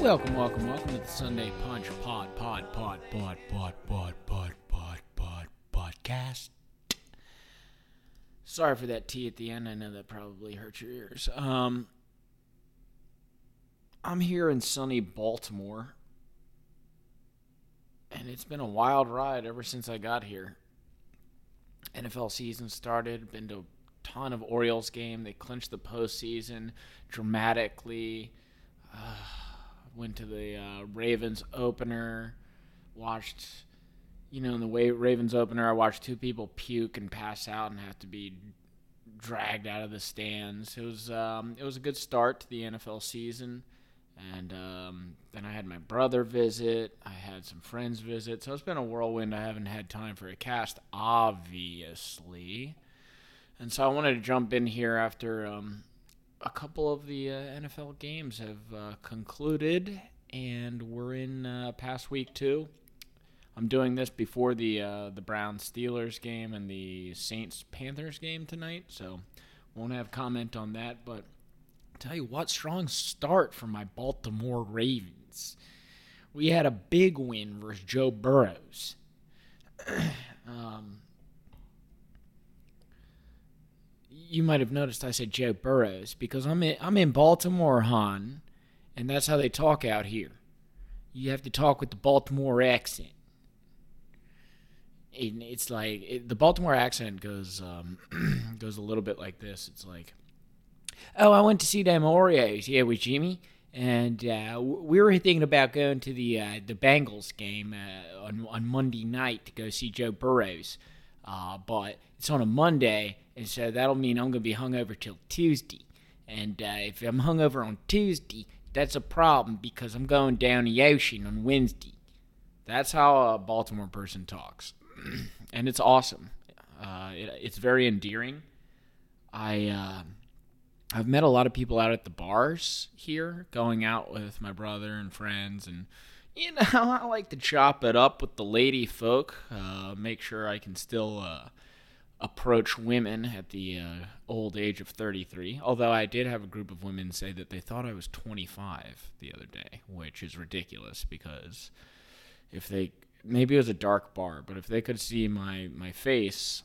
Welcome, welcome, welcome to the Sunday Punch Pod, Pod, Pod, Pod, Pod, Pod, Pod, Pod, Pod, Podcast. Sorry for that T at the end. I know that probably hurt your ears. Um, I'm here in sunny Baltimore, and it's been a wild ride ever since I got here. NFL season started. Been to a ton of Orioles game. They clinched the postseason dramatically. Uh, went to the uh, Ravens opener. Watched, you know, in the way Ravens opener, I watched two people puke and pass out and have to be dragged out of the stands. It was um, it was a good start to the NFL season. And um, then I had my brother visit. I had some friends visit. So it's been a whirlwind. I haven't had time for a cast, obviously. And so I wanted to jump in here after um, a couple of the uh, NFL games have uh, concluded, and we're in uh, past week two. I'm doing this before the uh, the Browns Steelers game and the Saints Panthers game tonight, so won't have comment on that. But tell you what, strong start for my Baltimore Ravens. We had a big win versus Joe Burrows. um, you might have noticed I said Joe Burrows because I'm in, I'm in Baltimore, hon, and that's how they talk out here. You have to talk with the Baltimore accent. And it's like it, the Baltimore accent goes um, goes a little bit like this. It's like, oh, I went to see them Oreos, yeah, with Jimmy, and uh, we were thinking about going to the uh, the Bengals game uh, on on Monday night to go see Joe Burrows, uh, but it's on a Monday, and so that'll mean I'm gonna be hungover till Tuesday, and uh, if I'm hungover on Tuesday, that's a problem because I'm going down the ocean on Wednesday. That's how a Baltimore person talks, and it's awesome. Uh, it, it's very endearing. I I've met a lot of people out at the bars here, going out with my brother and friends, and you know I like to chop it up with the lady folk. Uh, make sure I can still uh, approach women at the uh, old age of 33. Although I did have a group of women say that they thought I was 25 the other day, which is ridiculous because if they maybe it was a dark bar, but if they could see my my face,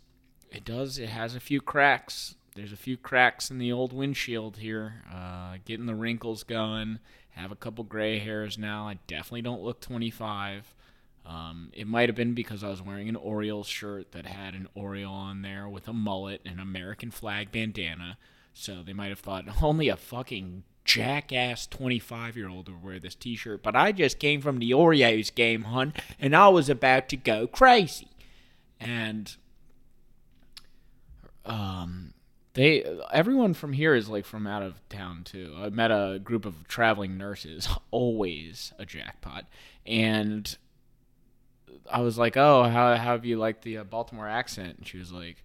it does it has a few cracks. There's a few cracks in the old windshield here, uh, getting the wrinkles going. Have a couple gray hairs now. I definitely don't look 25. Um, it might have been because I was wearing an Orioles shirt that had an Oriole on there with a mullet and American flag bandana. So they might have thought only a fucking jackass 25 year old would wear this t shirt. But I just came from the Oreos game, hun, and I was about to go crazy. And um, they everyone from here is like from out of town too. I met a group of traveling nurses, always a jackpot, and I was like, "Oh, how, how have you liked the uh, Baltimore accent?" And she was like,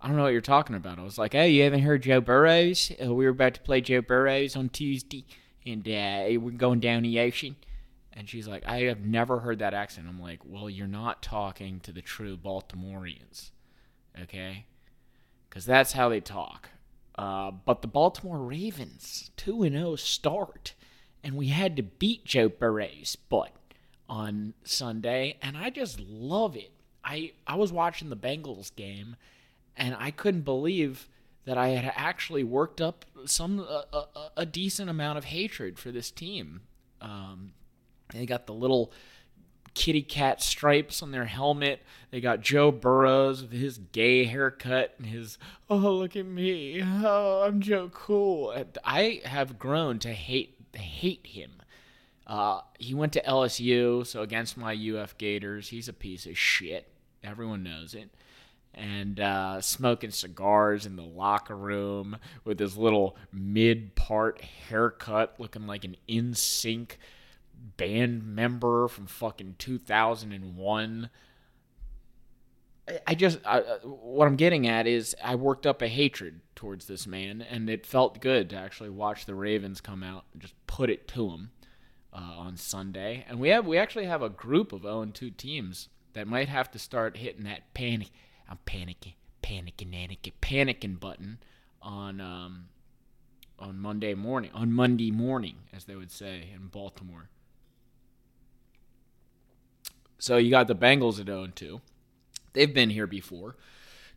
"I don't know what you're talking about." I was like, "Hey, you haven't heard Joe Burrows? Uh, we were about to play Joe Burrows on Tuesday, and uh, we're going down the ocean." And she's like, "I have never heard that accent." I'm like, "Well, you're not talking to the true Baltimoreans, okay? Because that's how they talk." Uh, but the Baltimore Ravens, two and zero start, and we had to beat Joe Burrows, but on Sunday, and I just love it. I I was watching the Bengals game, and I couldn't believe that I had actually worked up some a, a, a decent amount of hatred for this team. Um, they got the little kitty cat stripes on their helmet. They got Joe Burrows with his gay haircut and his oh look at me oh I'm Joe Cool. I have grown to hate hate him. Uh, he went to LSU, so against my UF Gators, he's a piece of shit. Everyone knows it. And uh, smoking cigars in the locker room with his little mid part haircut, looking like an NSYNC band member from fucking 2001. I just I, what I'm getting at is I worked up a hatred towards this man, and it felt good to actually watch the Ravens come out and just put it to him uh, on Sunday. And we have we actually have a group of 0 2 teams that might have to start hitting that panic. I'm panicking, panicking, panicking, panicking button on um, on Monday morning, on Monday morning, as they would say in Baltimore. So you got the Bengals at 0 2. They've been here before.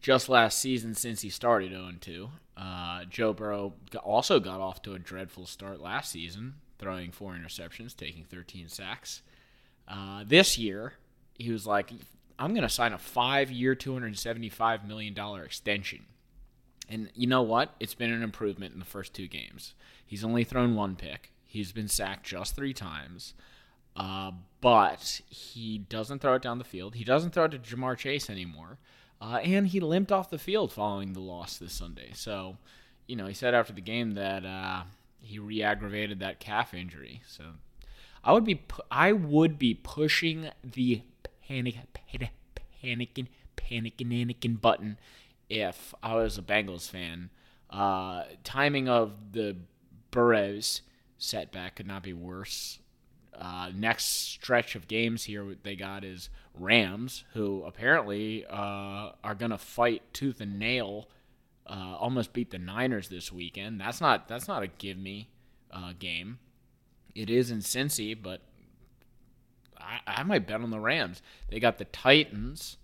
Just last season, since he started 0 2. Uh, Joe Burrow also got off to a dreadful start last season, throwing four interceptions, taking 13 sacks. Uh, this year, he was like, I'm going to sign a five year, $275 million extension. And you know what? It's been an improvement in the first two games. He's only thrown one pick, he's been sacked just three times. Uh, but he doesn't throw it down the field. He doesn't throw it to Ja'Marr Chase anymore. Uh, and he limped off the field following the loss this Sunday. So, you know, he said after the game that uh, he re-aggravated that calf injury. So, I would be pu- I would be pushing the panic, panic panicking, panicking, panicking button if I was a Bengals fan. Uh, timing of the Burrows setback could not be worse. Uh, next stretch of games here they got is Rams, who apparently uh, are going to fight tooth and nail. Uh, almost beat the Niners this weekend. That's not that's not a give me uh, game. It is in Cincy, but I, I might bet on the Rams. They got the Titans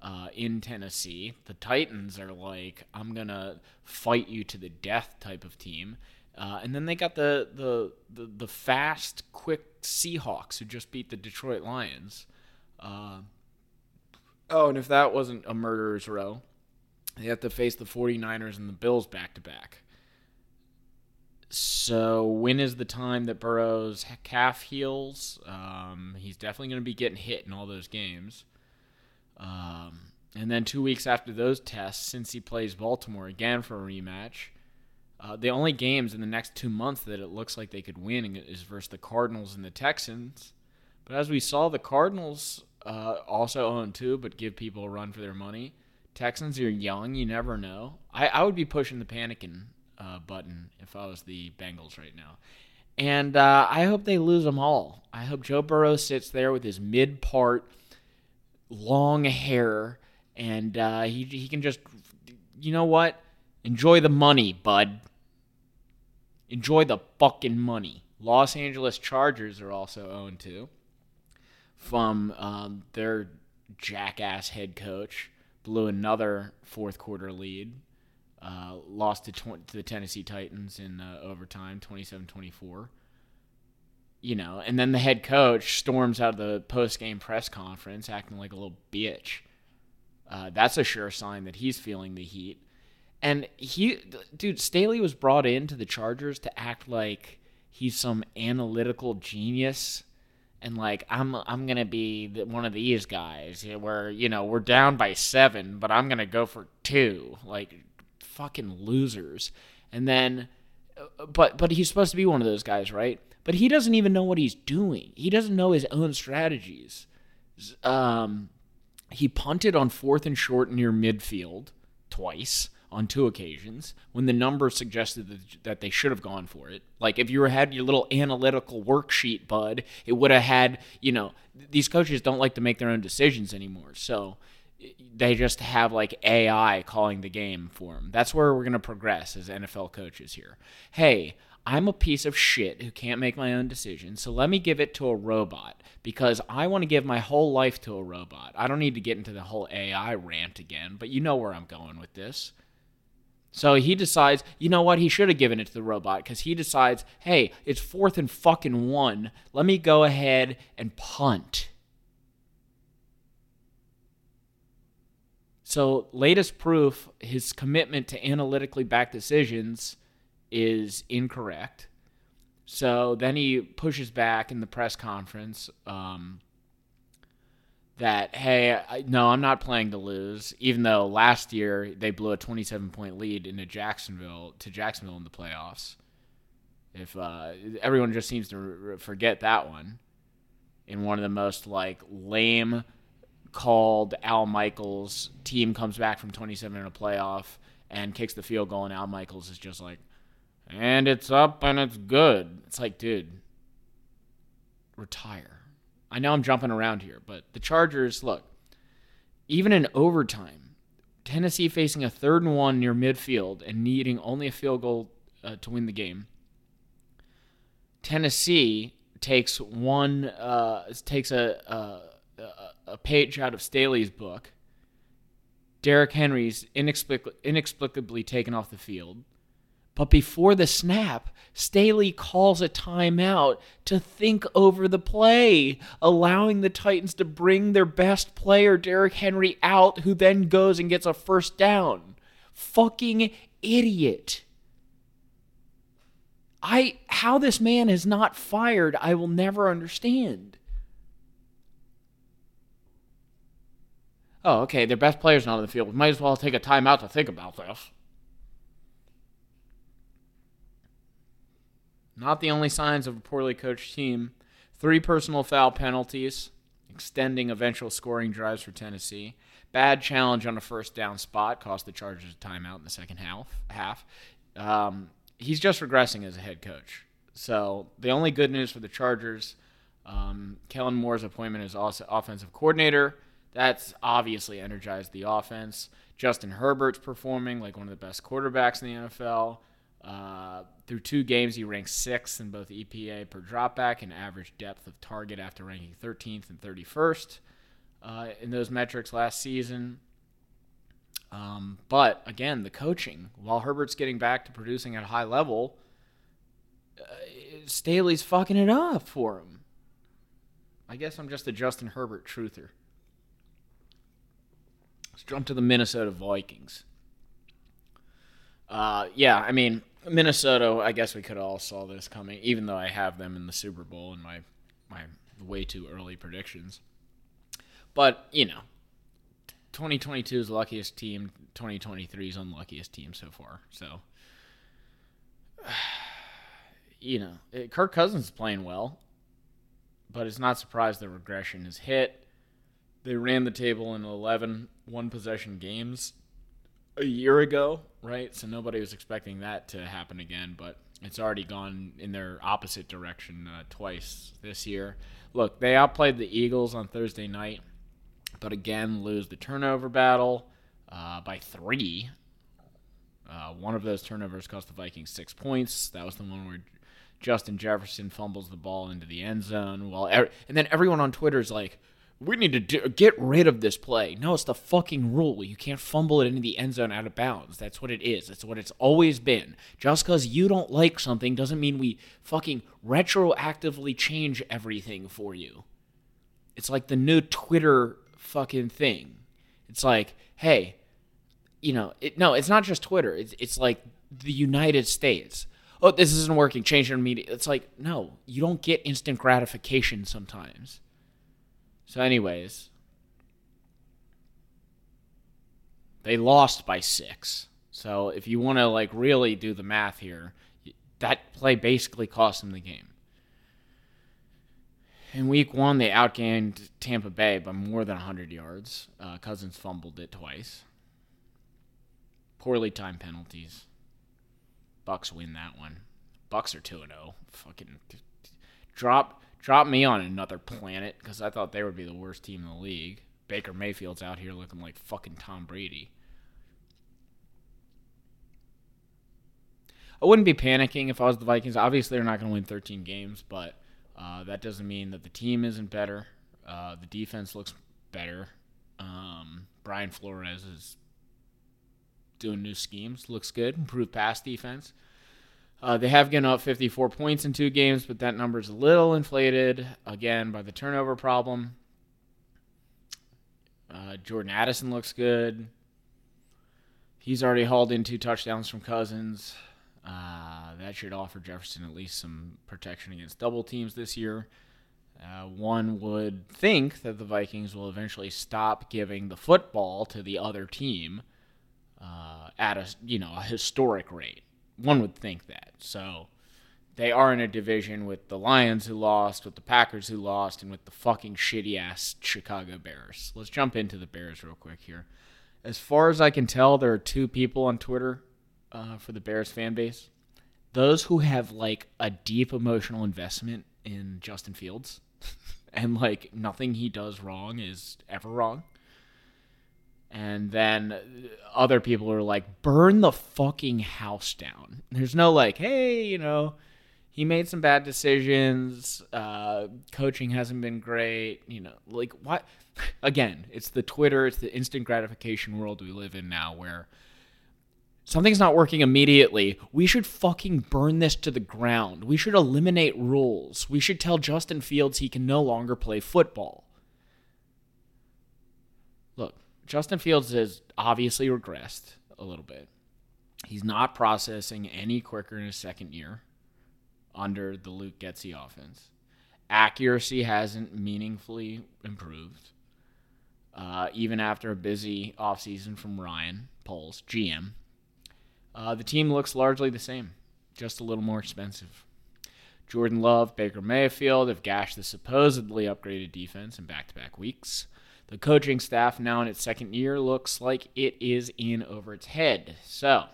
uh, in Tennessee. The Titans are like, I'm gonna fight you to the death type of team. Uh, and then they got the, the the the fast, quick Seahawks who just beat the Detroit Lions. Uh, oh, and if that wasn't a murderer's row, they have to face the 49ers and the Bills back to back. So when is the time that Burrow's calf heals? Um, he's definitely going to be getting hit in all those games. Um, and then two weeks after those tests, since he plays Baltimore again for a rematch, uh, the only games in the next two months that it looks like they could win is versus the Cardinals and the Texans. But as we saw, the Cardinals uh, also own two, but give people a run for their money. Texans are young; you never know. I, I would be pushing the panicking uh, button if I was the Bengals right now. And uh, I hope they lose them all. I hope Joe Burrow sits there with his mid part, long hair, and uh, he, he can just, you know what? Enjoy the money, bud. Enjoy the fucking money. Los Angeles Chargers are also owned too from um, their jackass head coach. Blew another fourth quarter lead. Uh, lost to, tw- to the Tennessee Titans in uh, overtime, 27 24. You know, and then the head coach storms out of the post game press conference acting like a little bitch. Uh, that's a sure sign that he's feeling the heat. And he, dude, Staley was brought into the Chargers to act like he's some analytical genius and like I'm I'm gonna be one of these guys where you know we're down by seven, but I'm gonna go for two, like fucking losers. And then, uh, but but he's supposed to be one of those guys, right? But he doesn't even know what he's doing. He doesn't know his own strategies. Um, he punted on fourth and short near midfield twice on two occasions when the number suggested that, that they should have gone for it. Like if you had your little analytical worksheet, bud, it would have had, you know, these coaches don't like to make their own decisions anymore. So they just have like AI calling the game for them. That's where we're going to progress as NFL coaches here. Hey, I'm a piece of shit who can't make my own decisions, so let me give it to a robot because I want to give my whole life to a robot. I don't need to get into the whole AI rant again, but you know where I'm going with this. So he decides, you know what? He should have given it to the robot because he decides, hey, it's fourth and fucking one. Let me go ahead and punt. So, latest proof his commitment to analytically backed decisions is incorrect. So then he pushes back in the press conference um, that, hey, I, no, I'm not playing to lose, even though last year they blew a 27 point lead into Jacksonville to Jacksonville in the playoffs. If uh, everyone just seems to forget that one, in one of the most like lame called Al Michaels team comes back from 27 in a playoff and kicks the field goal, and Al Michaels is just like, and it's up and it's good. It's like, dude, retire. I know I'm jumping around here, but the Chargers, look, even in overtime, Tennessee facing a third and one near midfield and needing only a field goal uh, to win the game. Tennessee takes one uh, takes a, a a page out of Staley's book. Derrick Henry's inexplic- inexplicably taken off the field. But before the snap, Staley calls a timeout to think over the play, allowing the Titans to bring their best player, Derrick Henry, out, who then goes and gets a first down. Fucking idiot. I how this man is not fired, I will never understand. Oh, okay, their best player's not on the field. We might as well take a timeout to think about this. Not the only signs of a poorly coached team. Three personal foul penalties, extending eventual scoring drives for Tennessee. Bad challenge on a first down spot cost the Chargers a timeout in the second half. Half. Um, he's just regressing as a head coach. So the only good news for the Chargers, um, Kellen Moore's appointment as offensive coordinator. That's obviously energized the offense. Justin Herbert's performing like one of the best quarterbacks in the NFL. Uh, through two games, he ranks sixth in both EPA per dropback and average depth of target after ranking 13th and 31st uh, in those metrics last season. Um, but again, the coaching, while Herbert's getting back to producing at a high level, uh, Staley's fucking it up for him. I guess I'm just a Justin Herbert truther. Let's jump to the Minnesota Vikings. Uh, yeah, I mean Minnesota. I guess we could all saw this coming, even though I have them in the Super Bowl in my my way too early predictions. But you know, 2022 is luckiest team. 2023 is unluckiest team so far. So, you know, Kirk Cousins is playing well, but it's not surprised the regression is hit. They ran the table in 11 one possession games a year ago, right? So nobody was expecting that to happen again, but it's already gone in their opposite direction uh, twice this year. Look, they outplayed the Eagles on Thursday night, but again lose the turnover battle uh, by three. Uh, one of those turnovers cost the Vikings six points. That was the one where Justin Jefferson fumbles the ball into the end zone. While and then everyone on Twitter is like, we need to do, get rid of this play. No, it's the fucking rule. You can't fumble it into the end zone out of bounds. That's what it is. That's what it's always been. Just because you don't like something doesn't mean we fucking retroactively change everything for you. It's like the new Twitter fucking thing. It's like, hey, you know, it, no, it's not just Twitter. It's, it's like the United States. Oh, this isn't working. Change it immediately. It's like, no, you don't get instant gratification sometimes. So, anyways, they lost by six. So, if you want to like really do the math here, that play basically cost them the game. In week one, they outgained Tampa Bay by more than 100 yards. Uh, Cousins fumbled it twice. Poorly timed penalties. Bucks win that one. Bucks are 2 0. Fucking drop drop me on another planet because I thought they would be the worst team in the league. Baker Mayfield's out here looking like fucking Tom Brady. I wouldn't be panicking if I was the Vikings. Obviously, they're not going to win 13 games, but uh, that doesn't mean that the team isn't better. Uh, the defense looks better. Um, Brian Flores is doing new schemes. Looks good. Improved pass defense. Uh, they have given up 54 points in two games, but that number is a little inflated again by the turnover problem. Uh, Jordan Addison looks good. He's already hauled in two touchdowns from Cousins. Uh, that should offer Jefferson at least some protection against double teams this year. Uh, one would think that the Vikings will eventually stop giving the football to the other team uh, at a you know a historic rate. One would think that. So they are in a division with the Lions who lost, with the Packers who lost, and with the fucking shitty ass Chicago Bears. Let's jump into the Bears real quick here. As far as I can tell, there are two people on Twitter uh, for the Bears fan base. Those who have like a deep emotional investment in Justin Fields and like nothing he does wrong is ever wrong. And then other people are like, burn the fucking house down. There's no like, hey, you know, he made some bad decisions. Uh, coaching hasn't been great. You know, like what? Again, it's the Twitter, it's the instant gratification world we live in now where something's not working immediately. We should fucking burn this to the ground. We should eliminate rules. We should tell Justin Fields he can no longer play football. Look, Justin Fields has obviously regressed a little bit. He's not processing any quicker in his second year under the Luke Getsy offense. Accuracy hasn't meaningfully improved. Uh, even after a busy offseason from Ryan Poles, GM. Uh, the team looks largely the same, just a little more expensive. Jordan Love, Baker Mayfield have gashed the supposedly upgraded defense in back to back weeks. The coaching staff, now in its second year, looks like it is in over its head. So,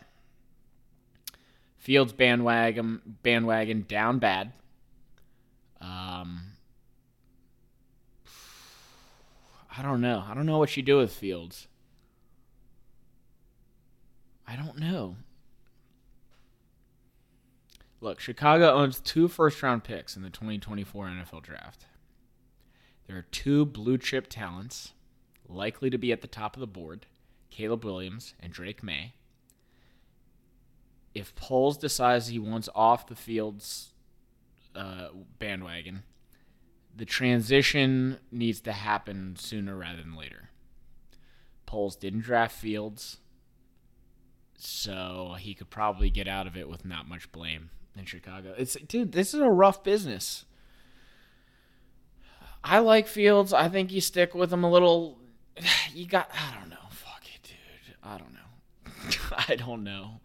Fields bandwagon bandwagon down bad. Um, I don't know. I don't know what you do with Fields. I don't know. Look, Chicago owns two first round picks in the 2024 NFL draft. There are two blue chip talents likely to be at the top of the board Caleb Williams and Drake Maye. If Poles decides he wants off the Fields' uh, bandwagon, the transition needs to happen sooner rather than later. Poles didn't draft Fields, so he could probably get out of it with not much blame in Chicago. It's dude, this is a rough business. I like Fields. I think you stick with him a little. You got. I don't know. Fuck it, dude. I don't know. I don't know.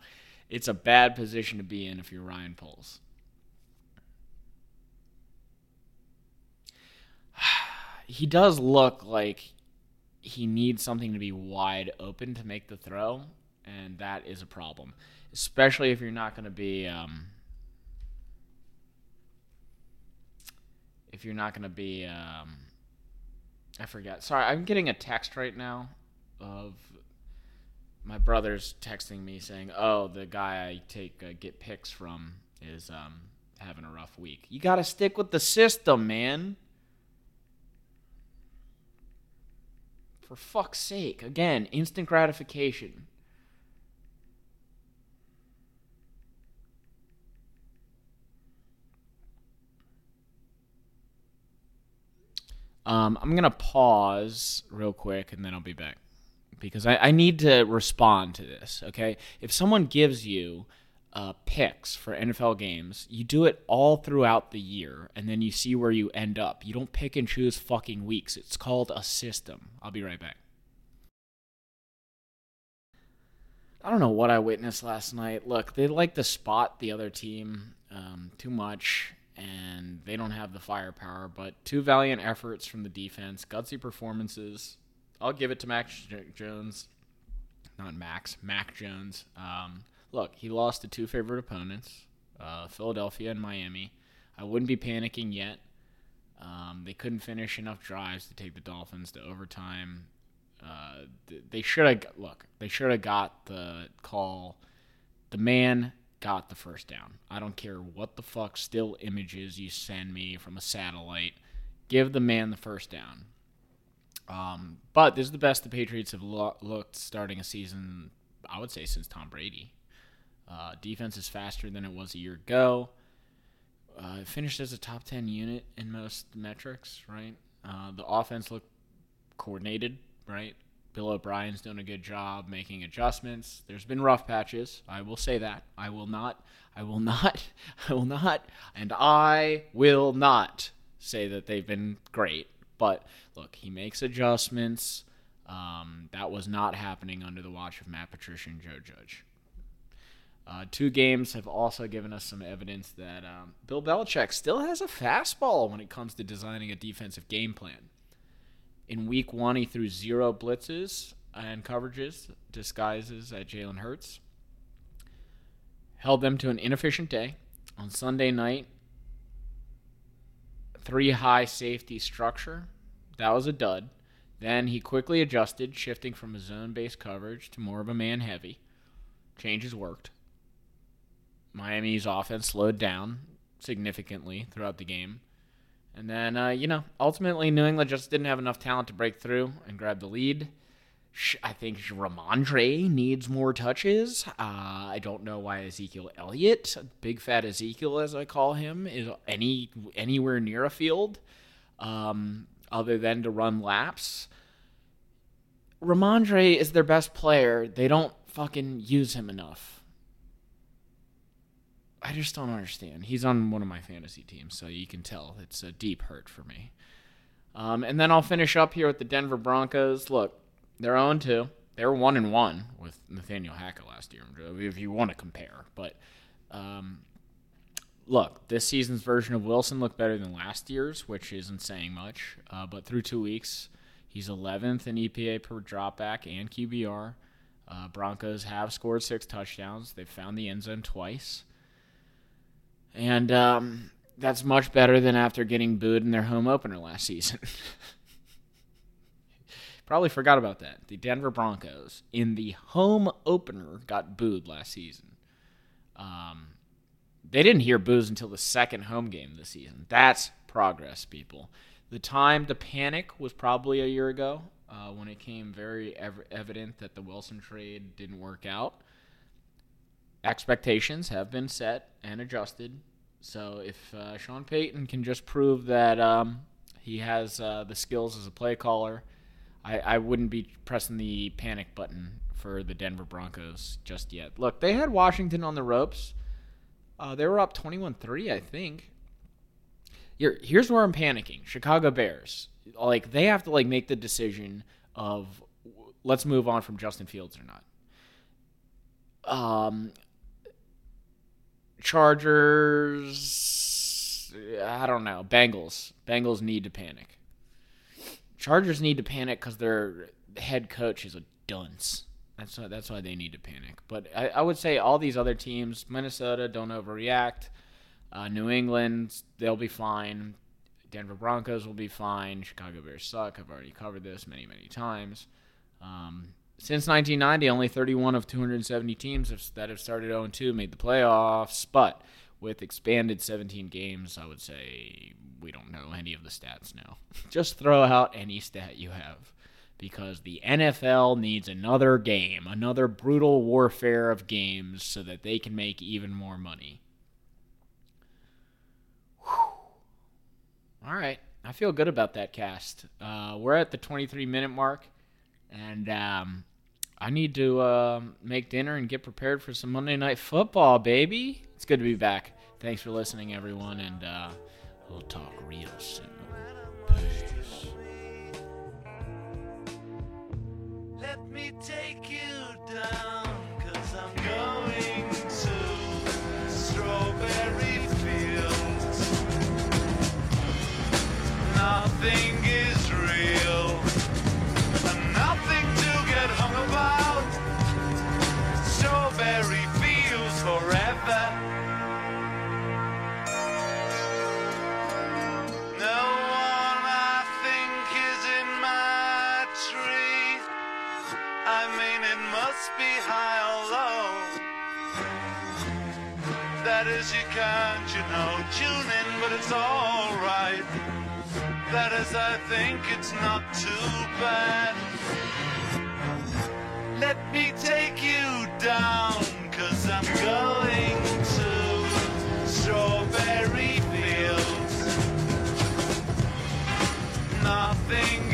It's a bad position to be in if you're Ryan Poles. He does look like he needs something to be wide open to make the throw, and that is a problem, especially if you're not going to be. Um, if you're not going to be um, i forget. Sorry i'm getting a text right now of my brother's texting me saying oh the guy i take uh, get picks from is um, having a rough week. You got to stick with the system man. For fuck's sake. Again instant gratification Um, I'm gonna pause real quick and then I'll be back because I, I need to respond to this. Okay, if someone gives you uh, picks for NFL games, you do it all throughout the year, and then you see where you end up. You don't pick and choose fucking weeks. It's called a system. I'll be right back. I don't know what I witnessed last night. Look, they like to spot the other team um, too much and they don't have the firepower. But two valiant efforts from the defense, gutsy performances. I'll give it to Max Jones, not Max, Mac Jones. Um, look, he lost to two favorite opponents, uh, Philadelphia and Miami. I wouldn't be panicking yet. Um, they couldn't finish enough drives to take the Dolphins to overtime. Uh, they should have look. They should have got the call. The man got the first down. I don't care what the fuck still images you send me from a satellite. Give the man the first down. Um, but this is the best the Patriots have lo- looked starting a season, I would say, since Tom Brady. Uh, defense is faster than it was a year ago. Uh, finished as a top 10 unit in most metrics, right? Uh, the offense looked coordinated, right? Bill O'Brien's doing a good job making adjustments. There's been rough patches. I will say that. I will not, I will not, I will not, and I will not say that they've been great. But look, he makes adjustments. Um, that was not happening under the watch of Matt Patricia and Joe Judge. Uh, two games have also given us some evidence that um, Bill Belichick still has a fastball when it comes to designing a defensive game plan. In week one, he threw zero blitzes and coverages, disguises at Jalen Hurts. Held them to an inefficient day. On Sunday night, three high safety structure. That was a dud. Then he quickly adjusted, shifting from a zone based coverage to more of a man heavy. Changes worked. Miami's offense slowed down significantly throughout the game. And then, uh, you know, ultimately, New England just didn't have enough talent to break through and grab the lead. I think Rhamondre needs more touches. Uh, I don't know why Ezekiel Elliott, big fat Ezekiel as I call him, is any anywhere near a field, um, other than to run laps. Rhamondre is their best player. They don't fucking use him enough. I just don't understand. He's on one of my fantasy teams, so you can tell it's a deep hurt for me. Um, and then I'll finish up here with the Denver Broncos. Look, they're 0 2. They were 1 and 1 with Nathaniel Hackett last year, if you want to compare. But um, look, this season's version of Wilson looked better than last year's, which isn't saying much. Uh, but through two weeks, he's 11th in EPA per dropback and QBR. Uh, Broncos have scored six touchdowns. They've found the end zone twice. And um, that's much better than after getting booed in their home opener last season. Probably forgot about that. The Denver Broncos in the home opener got booed last season. Um, they didn't hear boos until the second home game this season. That's progress, people. The time to panic was probably a year ago uh, when it came very ev- evident that the Wilson trade didn't work out. Expectations have been set and adjusted. So if uh, Sean Payton can just prove that um, he has uh, the skills as a play caller, I, I wouldn't be pressing the panic button for the Denver Broncos just yet. Look, they had Washington on the ropes. Uh, they were up 21 3, I think. Here, here's where I'm panicking Chicago Bears. Like, they have to like make the decision of let's move on from Justin Fields or not. Um, Chargers, I don't know. Bengals. Bengals need to panic. Chargers need to panic because their head coach is a dunce. That's why, that's why they need to panic. But I, I would say all these other teams, Minnesota, don't overreact. Uh, New England, they'll be fine. Denver Broncos will be fine. Chicago Bears suck. I've already covered this many, many times. Um, since 1990, only 31 of 270 teams have, that have started 0 2 made the playoffs. But with expanded 17 games, I would say we don't know any of the stats now. Just throw out any stat you have because the NFL needs another game, another brutal warfare of games so that they can make even more money. Whew. All right. I feel good about that cast. Uh, we're at the 23 minute mark, and um, I need to uh, make dinner and get prepared for some Monday Night Football, baby. It's good to be back. Thanks for listening, everyone, and uh, we'll talk real soon. Peace. Alright. That is, I think it's not too bad. Let me take you down, cause I'm going to Strawberry Fields. Nothing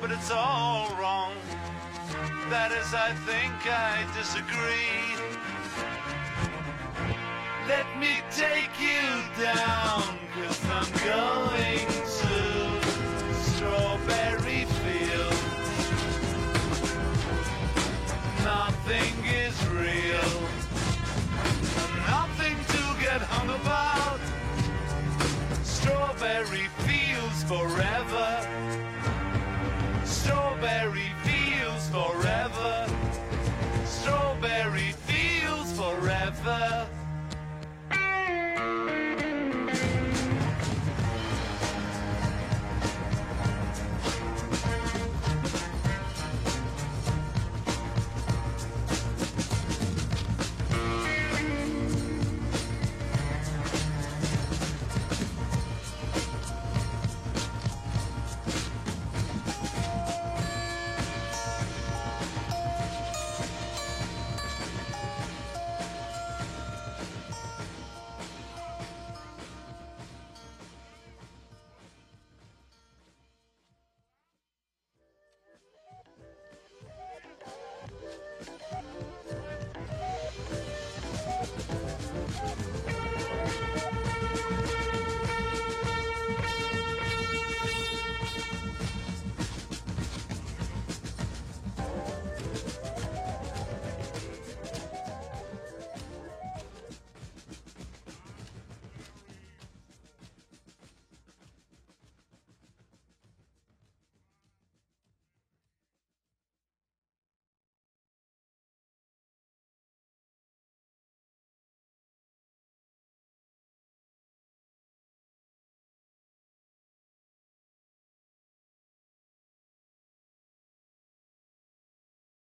but it's all wrong. That is, I think I disagree. Let me take you down, cause I'm going to Strawberry Fields. Nothing is real, nothing to get hung about. Strawberry Fields forever.